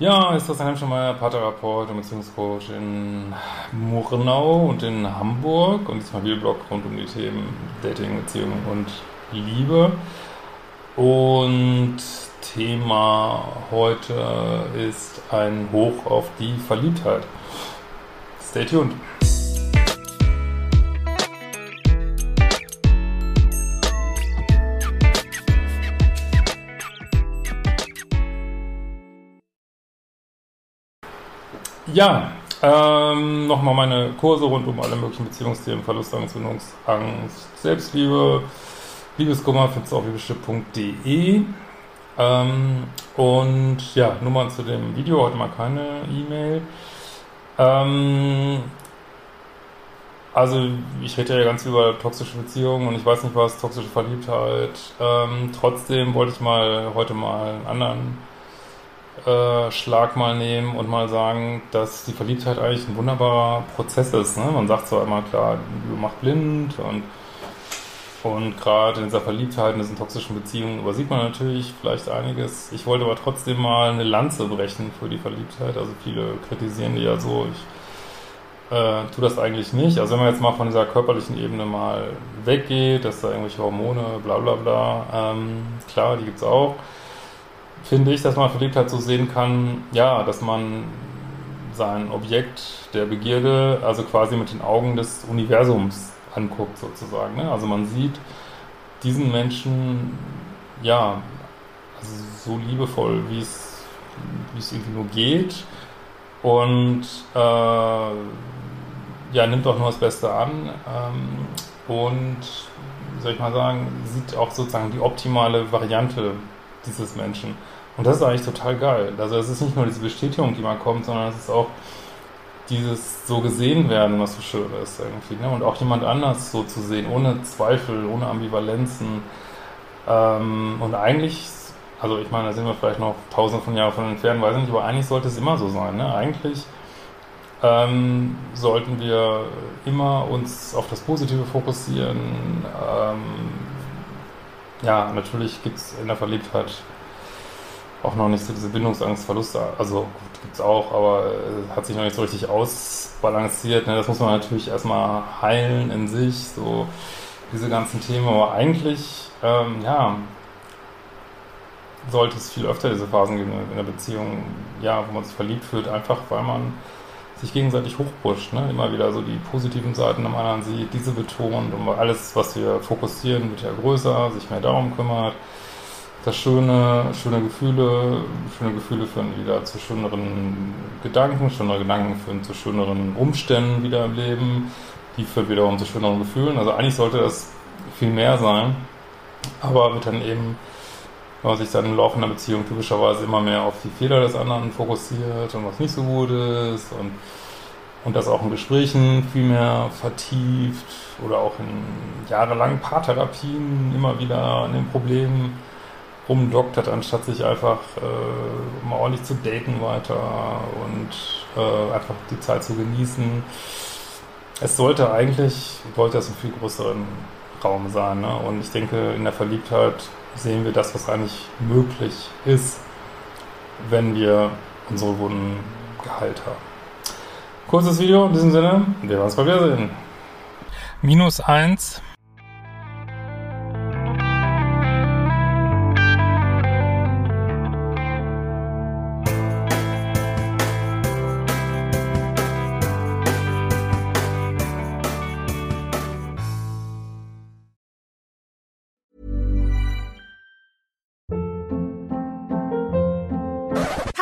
Ja, ist Christian Hemschemeier, Paartherapeut und Beziehungscoach in Murnau und in Hamburg und diesmal Videoblog rund um die Themen Dating, Beziehung und Liebe. Und Thema heute ist ein Hoch auf die Verliebtheit. Stay tuned. Ja, ähm, nochmal meine Kurse rund um alle möglichen Beziehungsthemen, Verlustangst, Bindungsangst, Selbstliebe, Liebeskummer findest du auf liebeschiff.de. Ähm, und ja, mal zu dem Video, heute mal keine E-Mail. Ähm, also ich rede ja ganz über toxische Beziehungen und ich weiß nicht was, toxische Verliebtheit. Ähm, trotzdem wollte ich mal heute mal einen anderen äh, Schlag mal nehmen und mal sagen, dass die Verliebtheit eigentlich ein wunderbarer Prozess ist. Ne? Man sagt zwar immer klar, Liebe macht blind und und gerade in dieser Verliebtheit, in diesen toxischen Beziehungen übersieht man natürlich vielleicht einiges. Ich wollte aber trotzdem mal eine Lanze brechen für die Verliebtheit. Also viele kritisieren die ja so. Ich äh, tue das eigentlich nicht. Also wenn man jetzt mal von dieser körperlichen Ebene mal weggeht, dass da irgendwelche Hormone, bla bla bla, ähm, klar, die gibt's auch, finde ich, dass man Verliebtheit so sehen kann, ja, dass man sein Objekt der Begierde, also quasi mit den Augen des Universums anguckt sozusagen. Ne? Also man sieht diesen Menschen, ja, also so liebevoll, wie es, wie es irgendwie nur geht und äh, ja, nimmt auch nur das Beste an ähm, und, soll ich mal sagen, sieht auch sozusagen die optimale Variante dieses Menschen. Und das ist eigentlich total geil. Also es ist nicht nur diese Bestätigung, die man kommt, sondern es ist auch dieses so gesehen werden, was so schön ist irgendwie. Ne? Und auch jemand anders so zu sehen, ohne Zweifel, ohne Ambivalenzen. Ähm, und eigentlich, also ich meine, da sind wir vielleicht noch tausende von Jahren von entfernt, weiß ich nicht, aber eigentlich sollte es immer so sein. Ne? Eigentlich ähm, sollten wir immer uns auf das Positive fokussieren. Ähm, ja, natürlich gibt es in der Verliebtheit auch noch nicht so diese Bindungsangst, Verluste, also gut, gibt es auch, aber äh, hat sich noch nicht so richtig ausbalanciert. Ne? Das muss man natürlich erstmal heilen in sich, so diese ganzen Themen. Aber eigentlich, ähm, ja, sollte es viel öfter diese Phasen geben in der Beziehung, ja, wo man sich verliebt fühlt, einfach weil man sich gegenseitig hochpusht, ne? immer wieder so die positiven Seiten am anderen sieht, diese betont und alles, was wir fokussieren, wird ja größer, sich mehr darum kümmert das schöne, schöne Gefühle, schöne Gefühle führen wieder zu schöneren Gedanken, schönere Gedanken führen zu schöneren Umständen wieder im Leben, die führen wiederum zu schöneren Gefühlen. Also eigentlich sollte das viel mehr sein, aber wird dann eben, wenn man sich dann im Laufe einer Beziehung typischerweise immer mehr auf die Fehler des anderen fokussiert und was nicht so gut ist und, und das auch in Gesprächen viel mehr vertieft oder auch in jahrelangen Paartherapien immer wieder an den Problemen rumdoktert, anstatt sich einfach äh, mal ordentlich zu daten weiter und äh, einfach die Zeit zu genießen. Es sollte eigentlich, wollte das einen viel größeren Raum sein. Ne? Und ich denke, in der Verliebtheit sehen wir das, was eigentlich möglich ist, wenn wir unsere Wunden geheilt haben. Kurzes Video in diesem Sinne, wir werden uns bald wiedersehen. Minus eins.